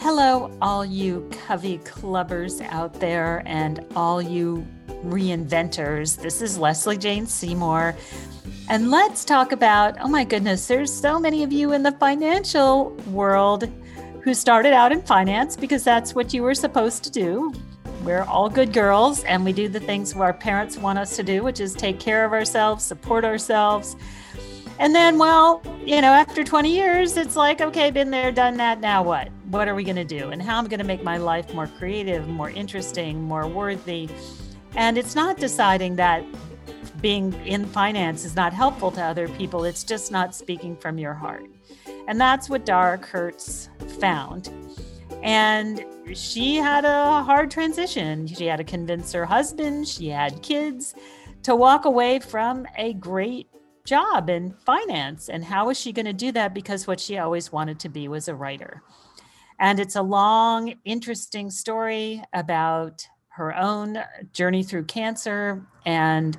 Hello, all you Covey Clubbers out there and all you reinventors. This is Leslie Jane Seymour. And let's talk about oh my goodness, there's so many of you in the financial world who started out in finance because that's what you were supposed to do. We're all good girls and we do the things our parents want us to do, which is take care of ourselves, support ourselves. And then, well, you know, after 20 years, it's like, okay, been there, done that. Now what? What are we going to do? And how I'm going to make my life more creative, more interesting, more worthy? And it's not deciding that being in finance is not helpful to other people, it's just not speaking from your heart. And that's what Dara Kurtz found. And she had a hard transition. She had to convince her husband, she had kids to walk away from a great job in finance. And how was she going to do that? Because what she always wanted to be was a writer. And it's a long, interesting story about her own journey through cancer and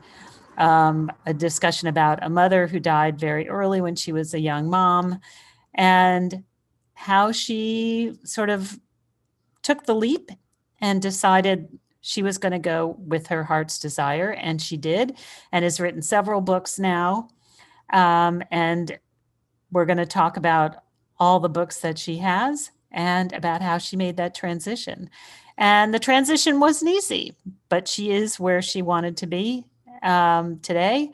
um, a discussion about a mother who died very early when she was a young mom and how she sort of took the leap and decided she was going to go with her heart's desire. And she did, and has written several books now. Um, and we're going to talk about all the books that she has and about how she made that transition. And the transition wasn't easy, but she is where she wanted to be um, today.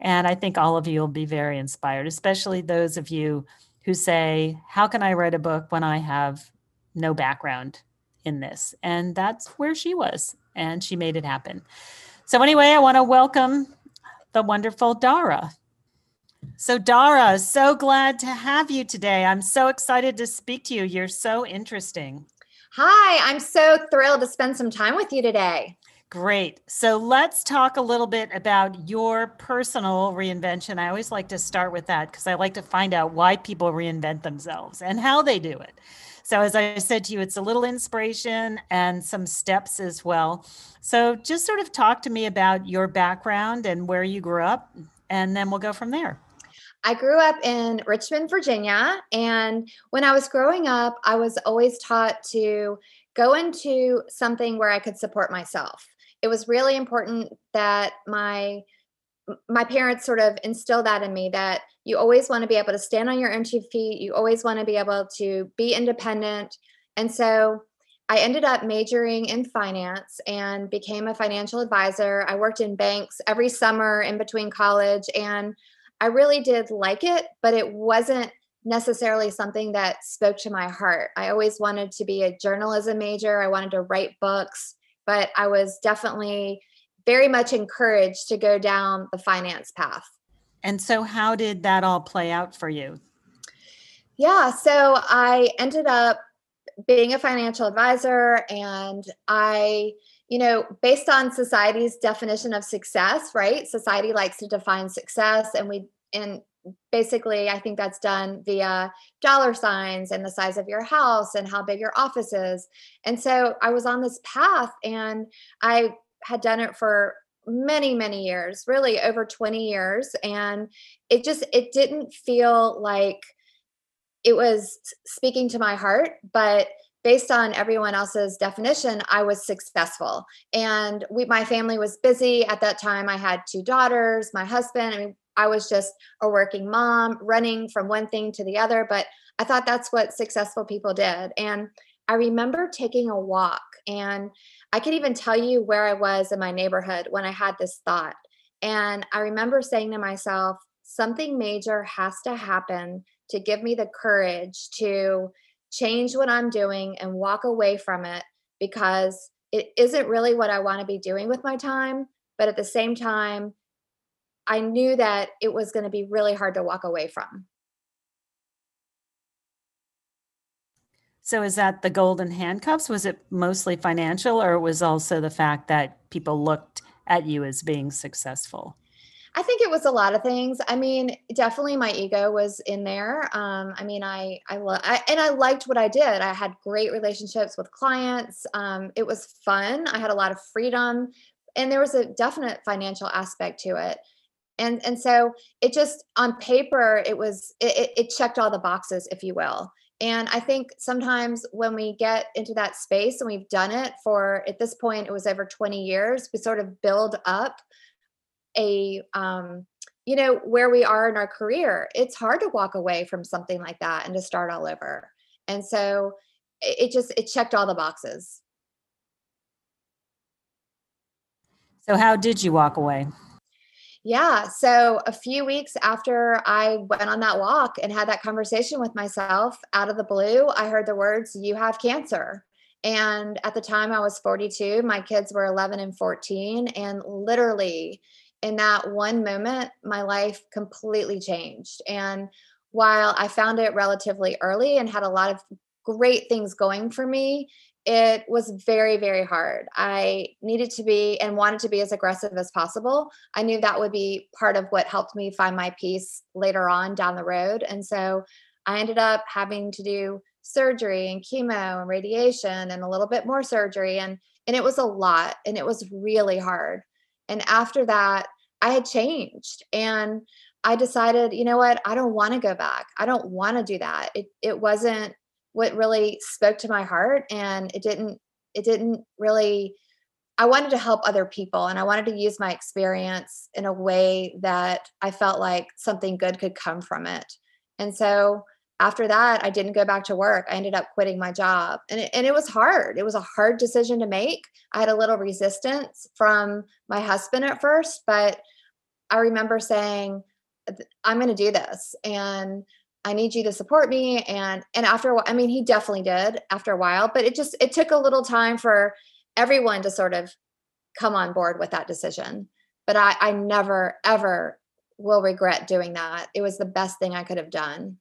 And I think all of you will be very inspired, especially those of you who say, How can I write a book when I have no background in this? And that's where she was, and she made it happen. So, anyway, I want to welcome the wonderful Dara. So, Dara, so glad to have you today. I'm so excited to speak to you. You're so interesting. Hi, I'm so thrilled to spend some time with you today. Great. So let's talk a little bit about your personal reinvention. I always like to start with that because I like to find out why people reinvent themselves and how they do it. So, as I said to you, it's a little inspiration and some steps as well. So, just sort of talk to me about your background and where you grew up, and then we'll go from there. I grew up in Richmond, Virginia. And when I was growing up, I was always taught to go into something where I could support myself. It was really important that my my parents sort of instilled that in me that you always want to be able to stand on your own two feet. You always want to be able to be independent. And so I ended up majoring in finance and became a financial advisor. I worked in banks every summer in between college and I really did like it, but it wasn't necessarily something that spoke to my heart. I always wanted to be a journalism major, I wanted to write books, but I was definitely very much encouraged to go down the finance path. And so, how did that all play out for you? Yeah, so I ended up being a financial advisor and I you know, based on society's definition of success, right? Society likes to define success and we and basically I think that's done via dollar signs and the size of your house and how big your office is. And so I was on this path and I had done it for many many years really over 20 years. And it just it didn't feel like it was speaking to my heart but based on everyone else's definition i was successful. And we my family was busy. At that time i had two daughters my husband i mean i was just a working mom running from one thing to the other but i thought that's what successful people did and i remember taking a walk and i could even tell you where i was in my neighborhood when i had this thought and i remember saying to myself something major has to happen to give me the courage to change what I'm doing and walk away from it because it isn't really what I want to be doing with my time. But at the same time, I knew that it was going to be really hard to walk away from. So, is that the golden handcuffs? Was it mostly financial, or was also the fact that people looked at you as being successful? I think it was a lot of things. I mean, definitely my ego was in there. Um, I mean, I I, lo- I and I liked what I did. I had great relationships with clients. Um, it was fun. I had a lot of freedom, and there was a definite financial aspect to it. And and so it just on paper it was it, it checked all the boxes, if you will. And I think sometimes when we get into that space and we've done it for, at this point, it was over 20 years, we sort of build up a, um, you know, where we are in our career. It's hard to walk away from something like that and to start all over. And so it just, it checked all the boxes. So, how did you walk away? Yeah. So a few weeks after I went on that walk and had that conversation with myself out of the blue, I heard the words, You have cancer. And at the time I was 42, my kids were 11 and 14. And literally in that one moment, my life completely changed. And while I found it relatively early and had a lot of great things going for me, it was very very hard. I needed to be and wanted to be as aggressive as possible. I knew that would be part of what helped me find my peace later on down the road and so i ended up having to do surgery and chemo and radiation and a little bit more surgery and and it was a lot and it was really hard. And after that i had changed and i decided you know what? I don't want to go back. I don't want to do that. It it wasn't what really spoke to my heart and it didn't it didn't really I wanted to help other people and I wanted to use my experience in a way that I felt like something good could come from it. And so after that, I didn't go back to work. I ended up quitting my job. And it, and it was hard. It was a hard decision to make. I had a little resistance from my husband at first, but I remember saying, I'm going to do this. And I need you to support me. And and after a while, I mean, he definitely did after a while, but it just it took a little time for everyone to sort of come on board with that decision. But I I never ever will regret doing that. It was the best thing I could have done.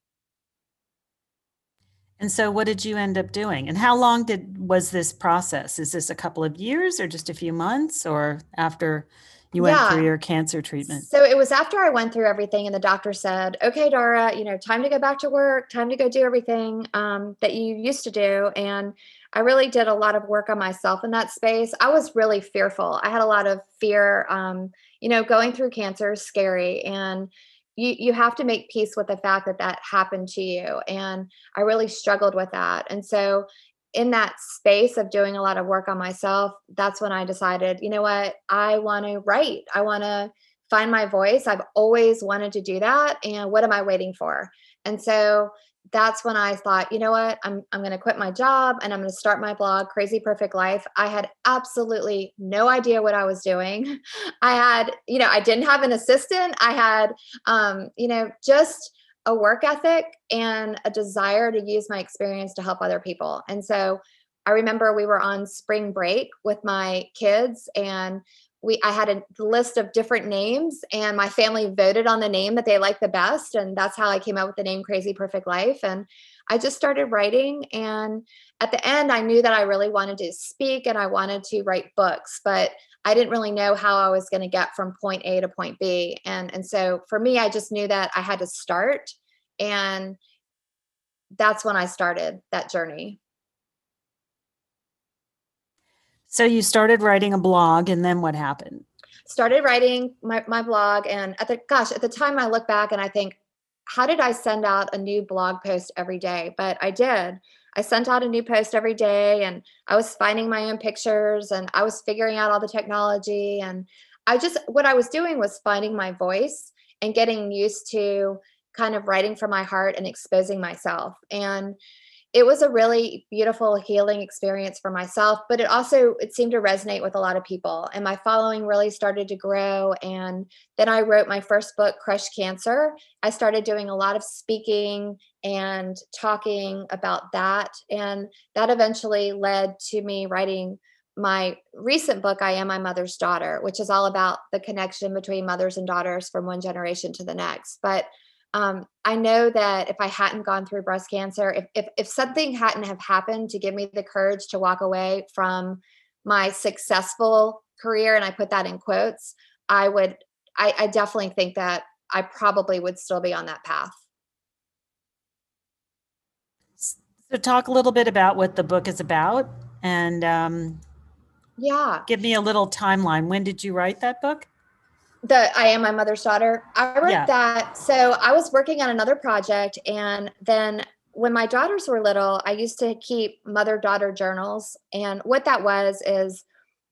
And so what did you end up doing? And how long did was this process? Is this a couple of years or just a few months or after you went yeah. through your cancer treatment. So it was after I went through everything, and the doctor said, "Okay, Dara, you know, time to go back to work. Time to go do everything um, that you used to do." And I really did a lot of work on myself in that space. I was really fearful. I had a lot of fear. Um, you know, going through cancer is scary, and you you have to make peace with the fact that that happened to you. And I really struggled with that. And so in that space of doing a lot of work on myself, that's when I decided, you know what, I want to write. I want to find my voice. I've always wanted to do that. And what am I waiting for? And so that's when I thought, you know what, I'm I'm going to quit my job and I'm going to start my blog, Crazy Perfect Life. I had absolutely no idea what I was doing. I had, you know, I didn't have an assistant. I had, um, you know, just a work ethic and a desire to use my experience to help other people. And so I remember we were on spring break with my kids and we I had a list of different names and my family voted on the name that they liked the best and that's how I came up with the name Crazy Perfect Life and I just started writing and at the end I knew that I really wanted to speak and I wanted to write books but I didn't really know how I was going to get from point A to point B. And, and so for me, I just knew that I had to start. And that's when I started that journey. So you started writing a blog, and then what happened? Started writing my, my blog. And at the gosh, at the time I look back and I think, how did I send out a new blog post every day? But I did. I sent out a new post every day and I was finding my own pictures and I was figuring out all the technology. And I just, what I was doing was finding my voice and getting used to kind of writing from my heart and exposing myself. And it was a really beautiful healing experience for myself but it also it seemed to resonate with a lot of people. And my following really started to grow. And then i wrote my first book crush cancer. I started doing a lot of speaking and talking about that. And that eventually led to me writing my recent book i am my mother's daughter which is all about the connection between mothers and daughters from one generation to the next. But um, I know that if I hadn't gone through breast cancer, if, if, if something hadn't have happened to give me the courage to walk away from my successful career, and I put that in quotes, I would, I, I definitely think that I probably would still be on that path. So, talk a little bit about what the book is about, and um, yeah, give me a little timeline. When did you write that book? The I am my mother's daughter. I wrote yeah. that. So I was working on another project and then when my daughters were little, I used to keep mother daughter journals. And what that was is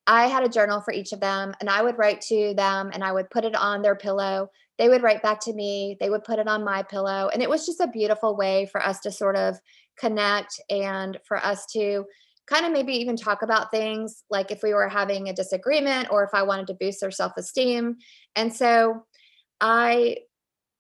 I had a journal for each of them, and I would write to them and I would put it on their pillow. They would write back to me, they would put it on my pillow. And it was just a beautiful way for us to sort of connect and for us to kind of maybe even talk about things like if we were having a disagreement or if I wanted to boost their self esteem. And so I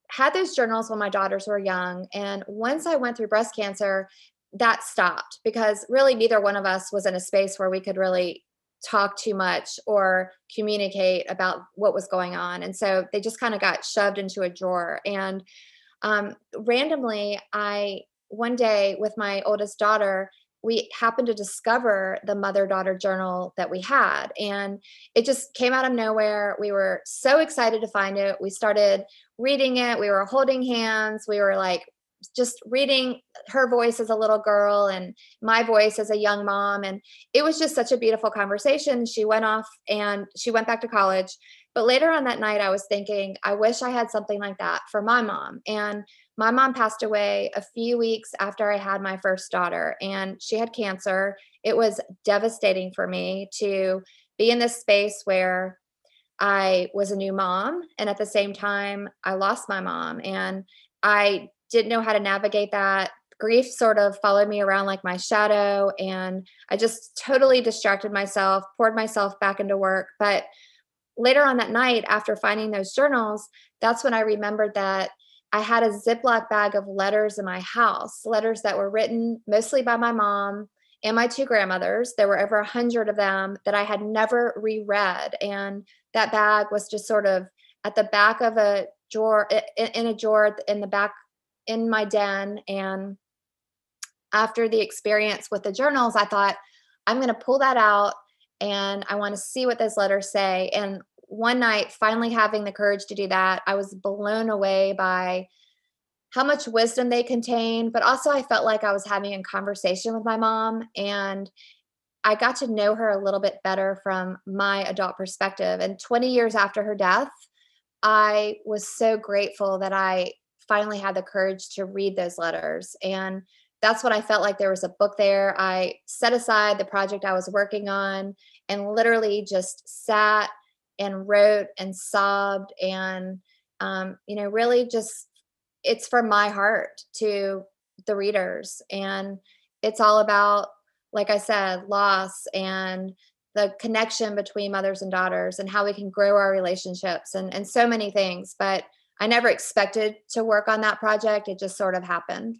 had those journals when my daughters were young. And once I went through breast cancer, that stopped because really neither one of us was in a space where we could really talk too much or communicate about what was going on. And so they just kind of got shoved into a drawer. And um, randomly, I, one day with my oldest daughter, we happened to discover the mother daughter journal that we had and it just came out of nowhere. We were so excited to find it. We started reading it. We were holding hands. We were like just reading her voice as a little girl and my voice as a young mom and it was just such a beautiful conversation. She went off and she went back to college but later on that night i was thinking i wish i had something like that for my mom. And my mom passed away a few weeks after I had my first daughter, and she had cancer. It was devastating for me to be in this space where I was a new mom, and at the same time, I lost my mom, and I didn't know how to navigate that. Grief sort of followed me around like my shadow, and I just totally distracted myself, poured myself back into work. But later on that night, after finding those journals, that's when I remembered that I had a Ziploc bag of letters in my house, letters that were written mostly by my mom and my two grandmothers. There were over a hundred of them that I had never reread. And that bag was just sort of at the back of a drawer, in a drawer in the back in my den. And after the experience with the journals, I thought, I'm going to pull that out and I want to see what those letters say. And one night, finally having the courage to do that, I was blown away by how much wisdom they contain, but also I felt like I was having a conversation with my mom and I got to know her a little bit better from my adult perspective. And 20 years after her death, I was so grateful that I finally had the courage to read those letters. And that's what I felt like there was a book there. I set aside the project I was working on and literally just sat and wrote and sobbed and um, you know really just it's from my heart to the readers. And it's all about like i said loss and the connection between mothers and daughters and how we can grow our relationships and, and so many things. But i never expected to work on that project. It just sort of happened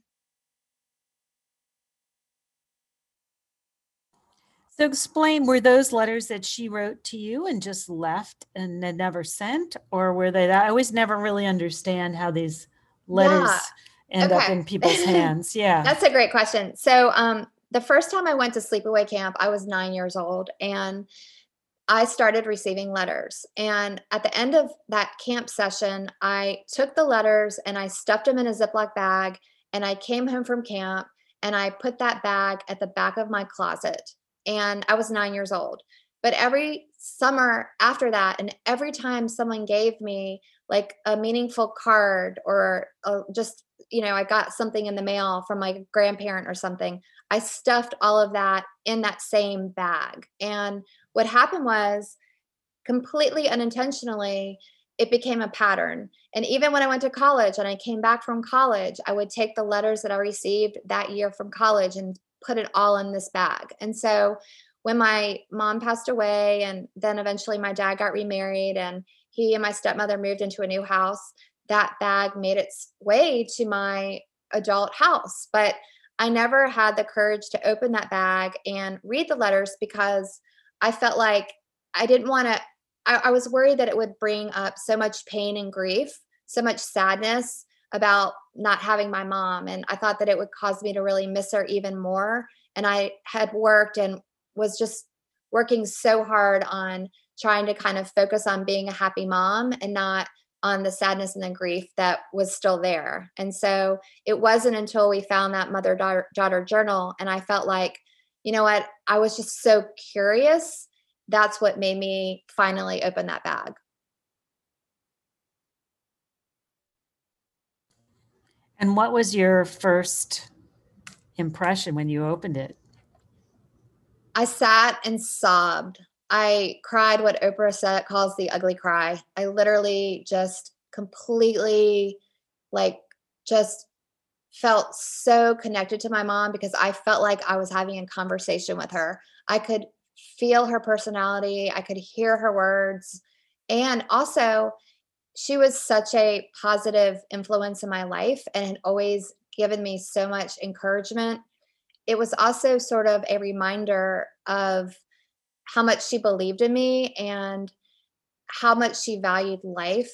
So explain, were those letters that she wrote to you and just left and then never sent? Or were they that? I always never really understand how these letters yeah. end okay. up in people's hands. Yeah. That's a great question. So um, the first time I went to sleepaway camp, I was nine years old and I started receiving letters. And at the end of that camp session, I took the letters and I stuffed them in a Ziploc bag and I came home from camp and I put that bag at the back of my closet and I was nine years old. But every summer after that, and every time someone gave me like a meaningful card or a, just, you know, I got something in the mail from my grandparent or something, I stuffed all of that in that same bag. And what happened was completely unintentionally, it became a pattern. And even when I went to college and I came back from college, I would take the letters that I received that year from college and put it all in this bag. And so when my mom passed away and then eventually my dad got remarried and he and my stepmother moved into a new house, that bag made its way to my adult house. But I never had the courage to open that bag and read the letters because I felt like I didn't want to, I, I was worried that it would bring up so much pain and grief, so much sadness about not having my mom and i thought that it would cause me to really miss her even more. And i had worked and was just working so hard on trying to kind of focus on being a happy mom and not on the sadness and the grief that was still there. And so it wasn't until we found that mother daughter, journal and i felt like you know what i was just so curious that's what made me finally open that bag And what was your first impression when you opened it? I sat and sobbed. I cried what Oprah said calls the ugly cry. I literally just completely like just felt so connected to my mom because I felt like I was having a conversation with her. I could feel her personality, I could hear her words. And also, she was such a positive influence in my life and had always given me so much encouragement. It was also sort of a reminder of how much she believed in me and how much she valued life.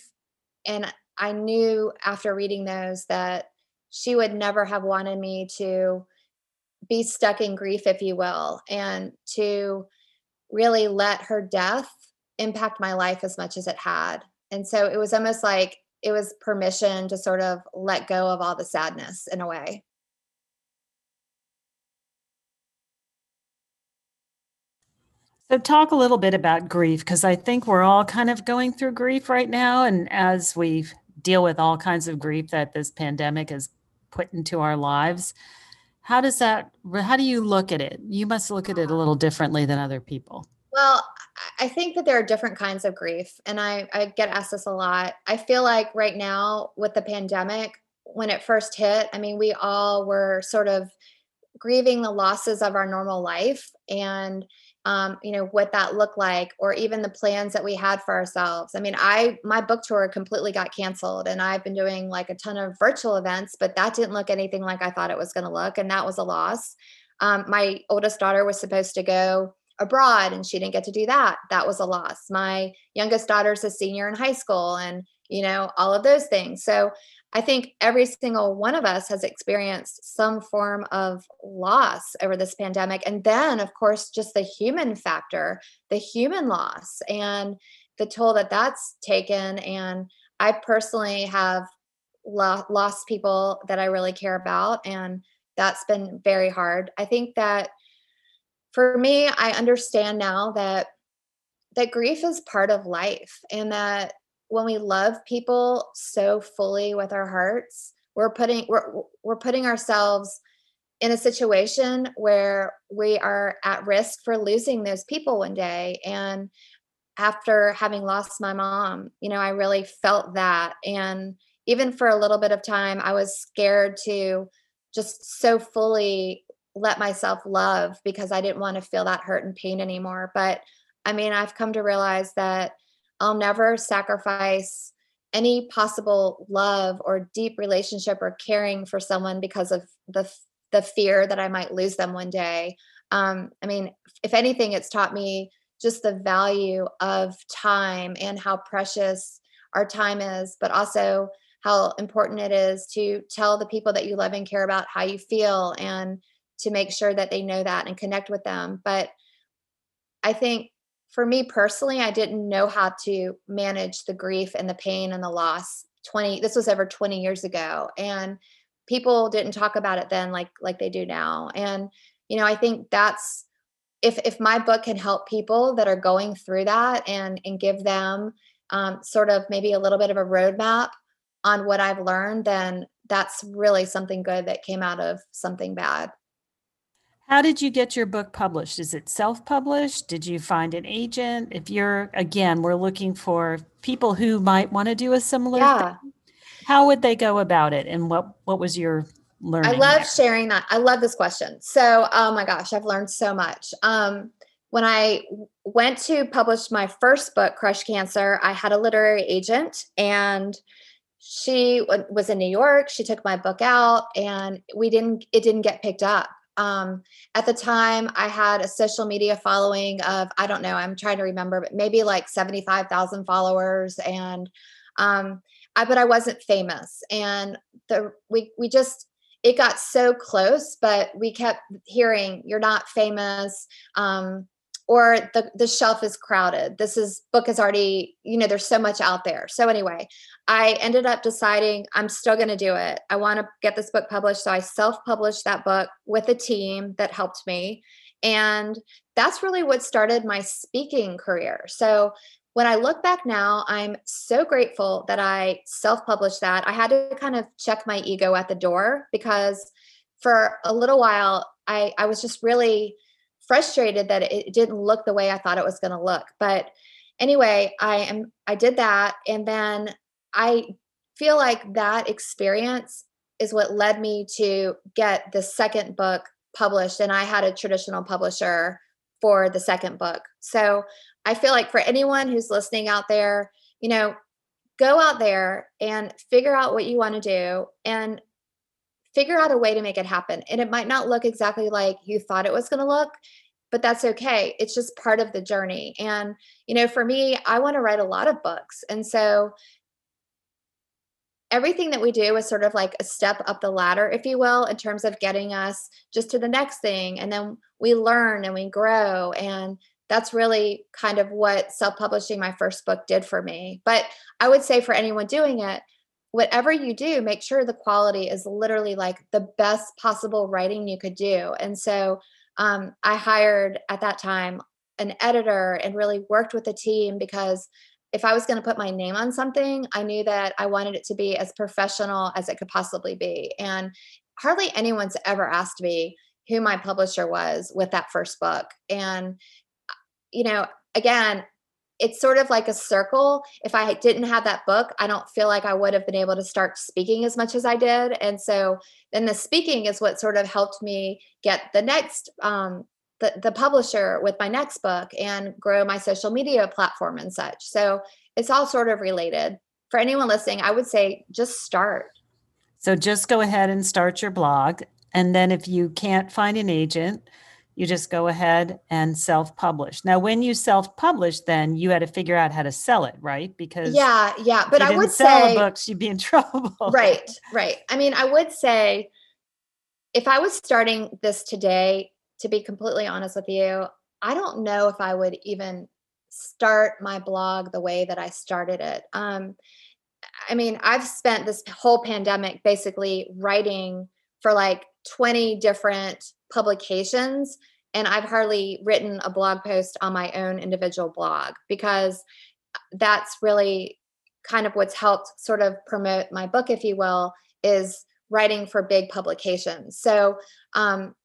And I knew after reading those that she would never have wanted me to be stuck in grief, if you will, and to really let her death impact my life as much as it had. And so it was almost like it was permission to sort of let go of all the sadness in a way. So, talk a little bit about grief because I think we're all kind of going through grief right now. And as we deal with all kinds of grief that this pandemic has put into our lives, how does that, how do you look at it? You must look at it a uh-huh. little differently than other people. Well, I think that there are different kinds of grief. And I, I get asked this a lot. I feel like right now with the pandemic, when it first hit, I mean, we all were sort of grieving the losses of our normal life. And um, you know what that looked like or even the plans that we had for ourselves i mean i my book tour completely got canceled and i've been doing like a ton of virtual events but that didn't look anything like i thought it was going to look and that was a loss um, my oldest daughter was supposed to go abroad and she didn't get to do that that was a loss my youngest daughter's a senior in high school and you know all of those things so I think every single one of us has experienced some form of loss over this pandemic. And then, of course, just the human factor, the human loss, and the toll that that's taken. And I personally have lo- lost people that I really care about. And that's been very hard. I think that for me, I understand now that that grief is part of life and that when we love people so fully with our hearts, we're putting we're we're putting ourselves in a situation where we are at risk for losing those people one day. And after having lost my mom you know i really felt that. And even for a little bit of time i was scared to just so fully let myself love because i didn't want to feel that hurt and pain anymore but i mean i've come to realize that I'll never sacrifice any possible love or deep relationship or caring for someone because of the the fear that I might lose them one day. Um, I mean, if anything, it's taught me just the value of time and how precious our time is, but also how important it is to tell the people that you love and care about how you feel and to make sure that they know that and connect with them. But I think for me personally, I didn't know how to manage the grief and the pain and the loss. 20 this was over 20 years ago and people didn't talk about it then like like they do now. And you know, I think that's if if my book can help people that are going through that and and give them um, sort of maybe a little bit of a roadmap on what I've learned, then that's really something good that came out of something bad. How did you get your book published? Is it self published? Did you find an agent? If you're, again, we're looking for people who might want to do a similar yeah. thing. How would they go about it? And what, what was your learning? I love there? sharing that. I love this question. So, oh my gosh, I've learned so much. Um, when I went to publish my first book, Crush Cancer, I had a literary agent and she was in New York. She took my book out and we didn't, it didn't get picked up. Um, at the time, I had a social media following of, I don't know, I'm trying to remember, but maybe like 75,000 followers. And, um, I, but I wasn't famous. And the, we, we just, it got so close, but we kept hearing, you're not famous. Um, or the the shelf is crowded. This is book is already you know there's so much out there. So anyway i ended up deciding i'm still going to do it. I want to get this book published so i self-published that book with a team that helped me. And that's really what started my speaking career. So when i look back now i'm so grateful that i self-published that. I had to kind of check my ego at the door because for a little while, I, I was just really frustrated that it didn't look the way I thought it was going to look. But anyway, I am I did that and then I feel like that experience is what led me to get the second book published and I had a traditional publisher for the second book. So I feel like for anyone who's listening out there, you know, go out there and figure out what you want to do and figure out a way to make it happen. And it might not look exactly like you thought it was going to look, but that's okay. It's just part of the journey. And, you know, for me, I want to write a lot of books. And so everything that we do is sort of like a step up the ladder, if you will, in terms of getting us just to the next thing. And then we learn and we grow. And that's really kind of what self publishing my first book did for me. But I would say for anyone doing it, whatever you do, make sure the quality is literally like the best possible writing you could do. And so um, I hired at that time an editor and really worked with the team because if I was going to put my name on something, I knew that I wanted it to be as professional as it could possibly be. And hardly anyone's ever asked me who my publisher was with that first book. And, you know, again, it's sort of like a circle. If I didn't have that book, I don't feel like I would have been able to start speaking as much as I did. And so then the speaking is what sort of helped me get the next um, the, the publisher with my next book and grow my social media platform and such. So it's all sort of related. For anyone listening, I would say just start. So just go ahead and start your blog. And then if you can't find an agent, you just go ahead and self-publish. Now, when you self-publish, then you had to figure out how to sell it, right? Because yeah, yeah. But I would sell say books, you'd be in trouble. right, right. I mean, I would say if I was starting this today, to be completely honest with you, I don't know if I would even start my blog the way that I started it. Um, I mean, I've spent this whole pandemic basically writing for like 20 different publications and I've hardly written a blog post on my own individual blog because that's really kind of what's helped sort of promote my book if you will is writing for big publications. So um,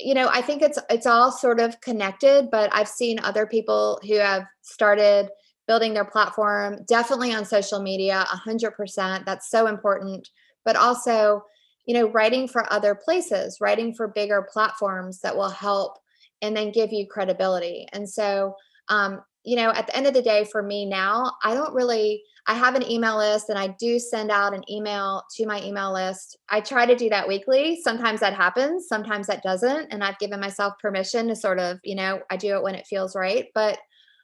you know i think it's it's all sort of connected but i've seen other people who have started building their platform definitely on social media 100% that's so important but also you know writing for other places writing for bigger platforms that will help and then give you credibility. And so um, you know at the end of the day for me now i don't really i have an email list and i do send out an email to my email list. I try to do that weekly. Sometimes that happens sometimes that doesn't and i've given myself permission to sort of you know i do it when it feels right. But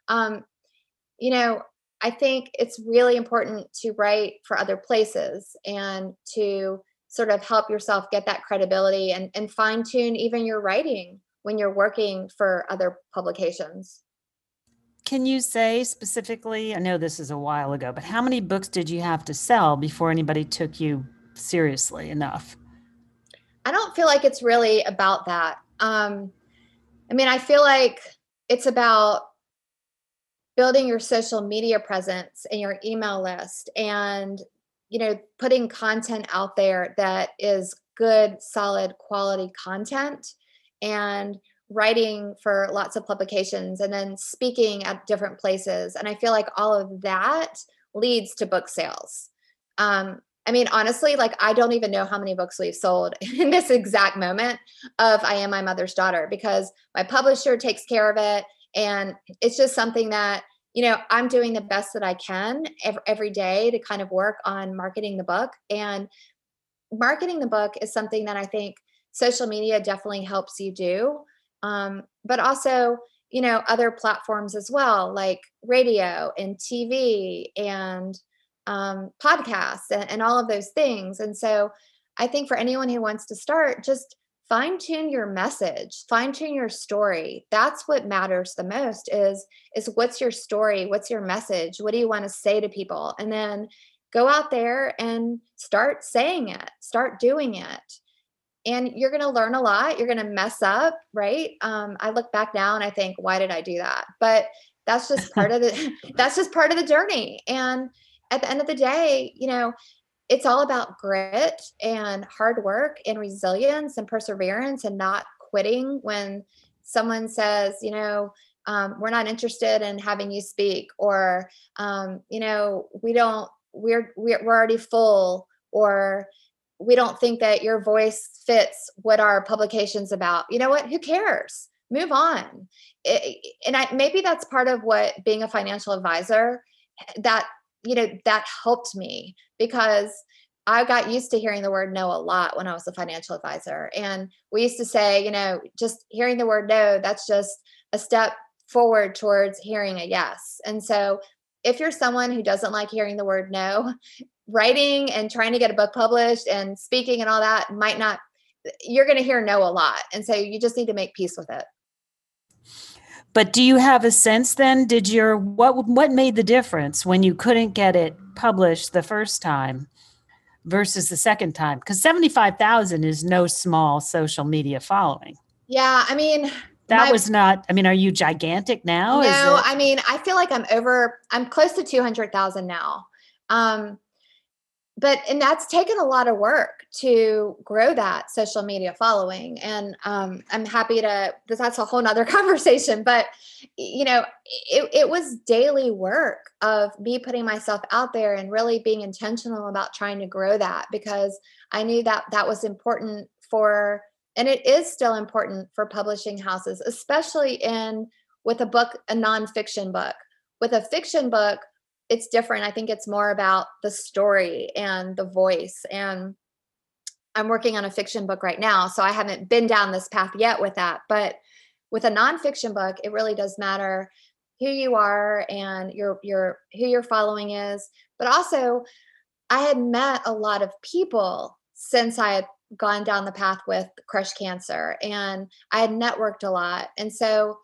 um you know i think it's really important to write for other places and to sort of help yourself get that credibility and, and fine tune even your writing when you're working for other publications. Can you say specifically? I know this is a while ago, but how many books did you have to sell before anybody took you seriously enough? I don't feel like it's really about that. Um, I mean, I feel like it's about building your social media presence and your email list and you know putting content out there that is good solid quality content and writing for lots of publications and then speaking at different places. And i feel like all of that leads to book sales. Um, i mean honestly like i don't even know how many books we've sold in this exact moment of i am my mother's daughter because my publisher takes care of it. And it's just something that you know, I'm doing the best that I can every, day to kind of work on marketing the book. And marketing the book is something that I think social media definitely helps you do. Um, but also, you know, other platforms as well, like radio and TV and um, podcasts and, and all of those things. And so I think for anyone who wants to start, just fine tune your message fine tune your story. That's what matters the most is is what's your story? What's your message? What do you want to say to people? And then go out there and start saying it start doing it. And you're going to learn a lot you're going to mess up right? Um, i look back now and i think why did i do that? But that's just part of the that's just part of the journey. And at the end of the day you know it's all about grit and hard work and resilience and perseverance and not quitting when someone says, you know, um, we're not interested in having you speak, or um, you know, we don't, we're we're, we're already full, or we don't think that your voice fits what our publication's about. You know what? Who cares? Move on. It, and I, maybe that's part of what being a financial advisor that you know that helped me because I got used to hearing the word no a lot when I was a financial advisor. And we used to say, you know, just hearing the word no, that's just a step forward towards hearing a yes. And so if you're someone who doesn't like hearing the word no, writing and trying to get a book published and speaking and all that might not, you're going to hear no a lot. And so you just need to make peace with it. But do you have a sense then? Did your what what made the difference when you couldn't get it published the first time versus the second time? Because seventy five thousand is no small social media following. Yeah, I mean, that my, was not. I mean, are you gigantic now? No, I mean, I feel like I'm over. I'm close to two hundred thousand now. Um, but and that's taken a lot of work to grow that social media following and um, i'm happy to that's a whole nother conversation but you know it, it was daily work of me putting myself out there and really being intentional about trying to grow that because i knew that that was important for and it is still important for publishing houses especially in with a book a nonfiction book. With a fiction book it's different. I think it's more about the story and the voice. And I'm working on a fiction book right now, so I haven't been down this path yet with that. But with a nonfiction book, it really does matter who you are and your your who your following is. But also, I had met a lot of people since I had gone down the path with crush cancer, and I had networked a lot, and so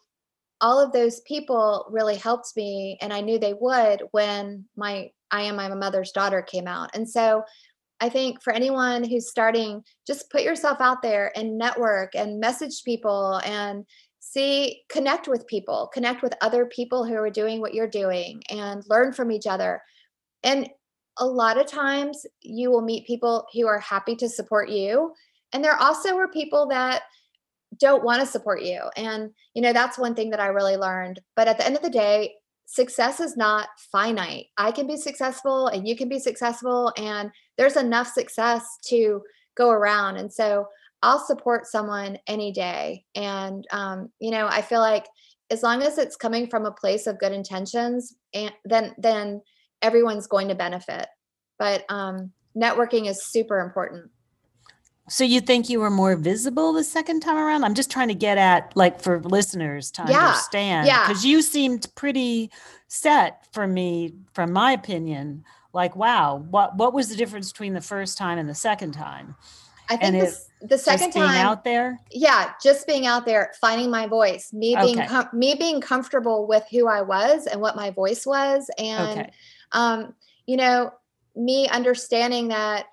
all of those people really helped me and i knew they would when my i am my mother's daughter came out. And so i think for anyone who's starting just put yourself out there and network and message people and see connect with people connect with other people who are doing what you're doing and learn from each other. And a lot of times you will meet people who are happy to support you and there also are people that don't want to support you. And, you know, that's one thing that I really learned. But at the end of the day, success is not finite. I can be successful and you can be successful, and there's enough success to go around. And so I'll support someone any day. And, um, you know, I feel like as long as it's coming from a place of good intentions, and then, then everyone's going to benefit. But um, networking is super important. So you think you were more visible the second time around? I'm just trying to get at like for listeners to yeah, understand. Yeah. Because you seemed pretty set for me, from my opinion. Like, wow, what what was the difference between the first time and the second time? I think this, the second time out there. Yeah, just being out there, finding my voice, me being okay. com- me being comfortable with who I was and what my voice was, and okay. um, you know, me understanding that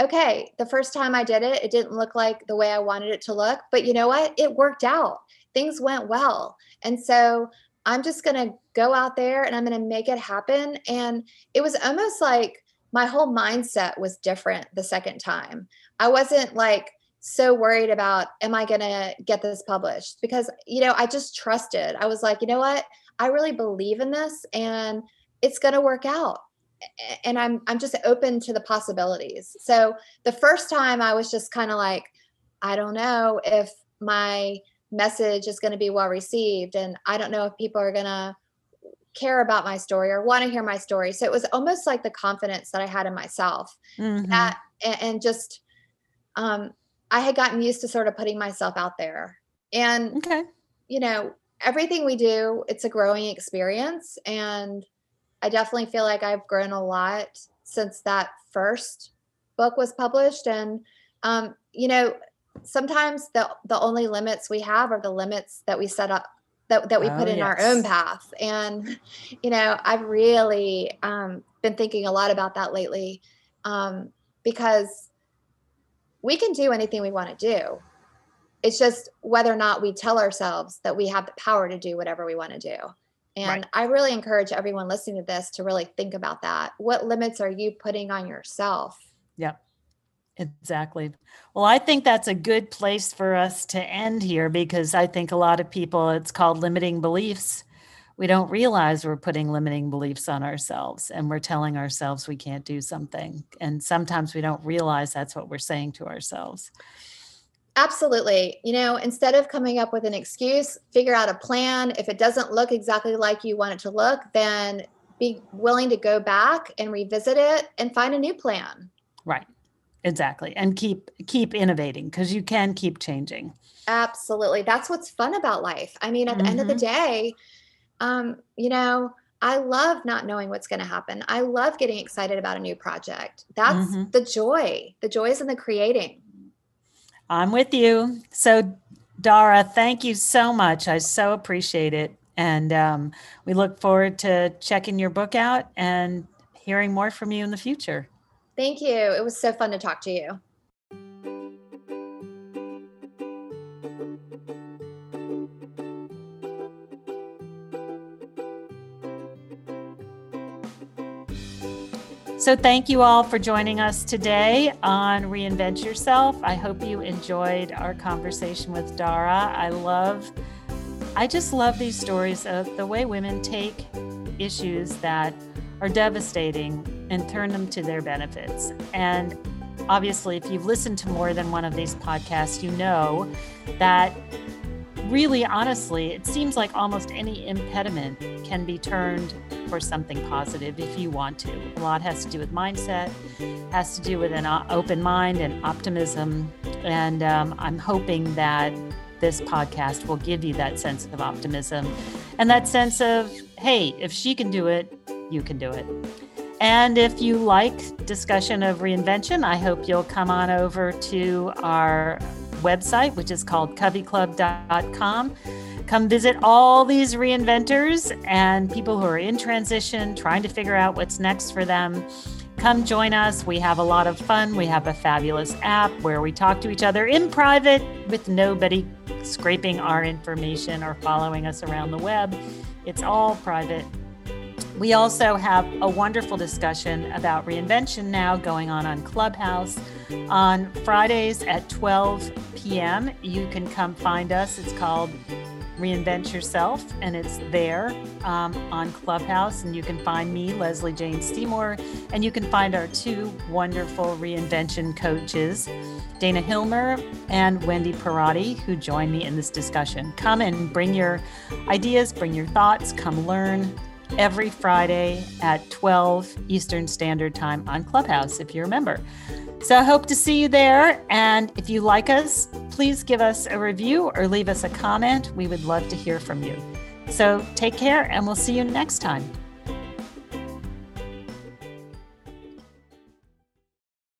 okay, the first time I did it, it didn't look like the way I wanted it to look, but you know what? It worked out. Things went well. And so I'm just going to go out there and I'm going to make it happen. And it was almost like my whole mindset was different the second time. I wasn't like so worried about, am I going to get this published? Because, you know, I just trusted. I was like, you know what? I really believe in this and it's going to work out and I'm I'm just open to the possibilities. So the first time I was just kind of like, I don't know if my message is going to be well received, and I don't know if people are going to care about my story or want to hear my story. So it was almost like the confidence that I had in myself, mm-hmm. that and, and just um, I had gotten used to sort of putting myself out there, and okay, you know everything we do, it's a growing experience, and I definitely feel like I've grown a lot since that first book was published. And, um, you know, sometimes the, the only limits we have are the limits that we set up that, that we oh, put in yes. our own path. And, you know, I've really um, been thinking a lot about that lately um, because we can do anything we want to do. It's just whether or not we tell ourselves that we have the power to do whatever we want to do. And right. I really encourage everyone listening to this to really think about that. What limits are you putting on yourself? Yep. Exactly. Well, I think that's a good place for us to end here because I think a lot of people, it's called limiting beliefs. We don't realize we're putting limiting beliefs on ourselves and we're telling ourselves we can't do something. And sometimes we don't realize that's what we're saying to ourselves. Absolutely. You know, instead of coming up with an excuse, figure out a plan. If it doesn't look exactly like you want it to look, then be willing to go back and revisit it and find a new plan. Right. Exactly. And keep keep innovating because you can keep changing. Absolutely. That's what's fun about life. I mean, at mm-hmm. the end of the mm-hmm. day, um, you know, I love not knowing what's going to happen. I love getting excited about a new project. That's mm-hmm. the joy. The joy is in the creating. I'm with you. So, Dara, thank you so much. I so appreciate it. And um, we look forward to checking your book out and hearing more from you in the future. Thank you. It was so fun to talk to you. So, thank you all for joining us today on Reinvent Yourself. I hope you enjoyed our conversation with Dara. I love, I just love these stories of the way women take issues that are devastating and turn them to their benefits. And obviously, if you've listened to more than one of these podcasts, you know that really, honestly, it seems like almost any impediment can be turned for something positive if you want to. A lot has to do with mindset, has to do with an open mind and optimism. And um, I'm hoping that this podcast will give you that sense of optimism and that sense of, hey, if she can do it, you can do it. And if you like discussion of reinvention, I hope you'll come on over to our website, which is called coveyclub.com. Come visit all these reinventors and people who are in transition, trying to figure out what's next for them. Come join us. We have a lot of fun. We have a fabulous app where we talk to each other in private with nobody scraping our information or following us around the web. It's all private we also have a wonderful discussion about reinvention now going on on Clubhouse on Fridays at 12 p.m. You can come find us. It's called Reinvent Yourself, and it's there um, on Clubhouse. And you can find me, Leslie Jane Seymour, and you can find our two wonderful reinvention coaches, Dana Hilmer and Wendy Parati, who join me in this discussion. Come and bring your ideas, bring your thoughts, come learn every Friday at 12 Eastern Standard Time on Clubhouse, if you're a member. So I hope to see you there. And if you like us, please give us a review or leave us a comment. We would love to hear from you. So take care, and we'll see you next time.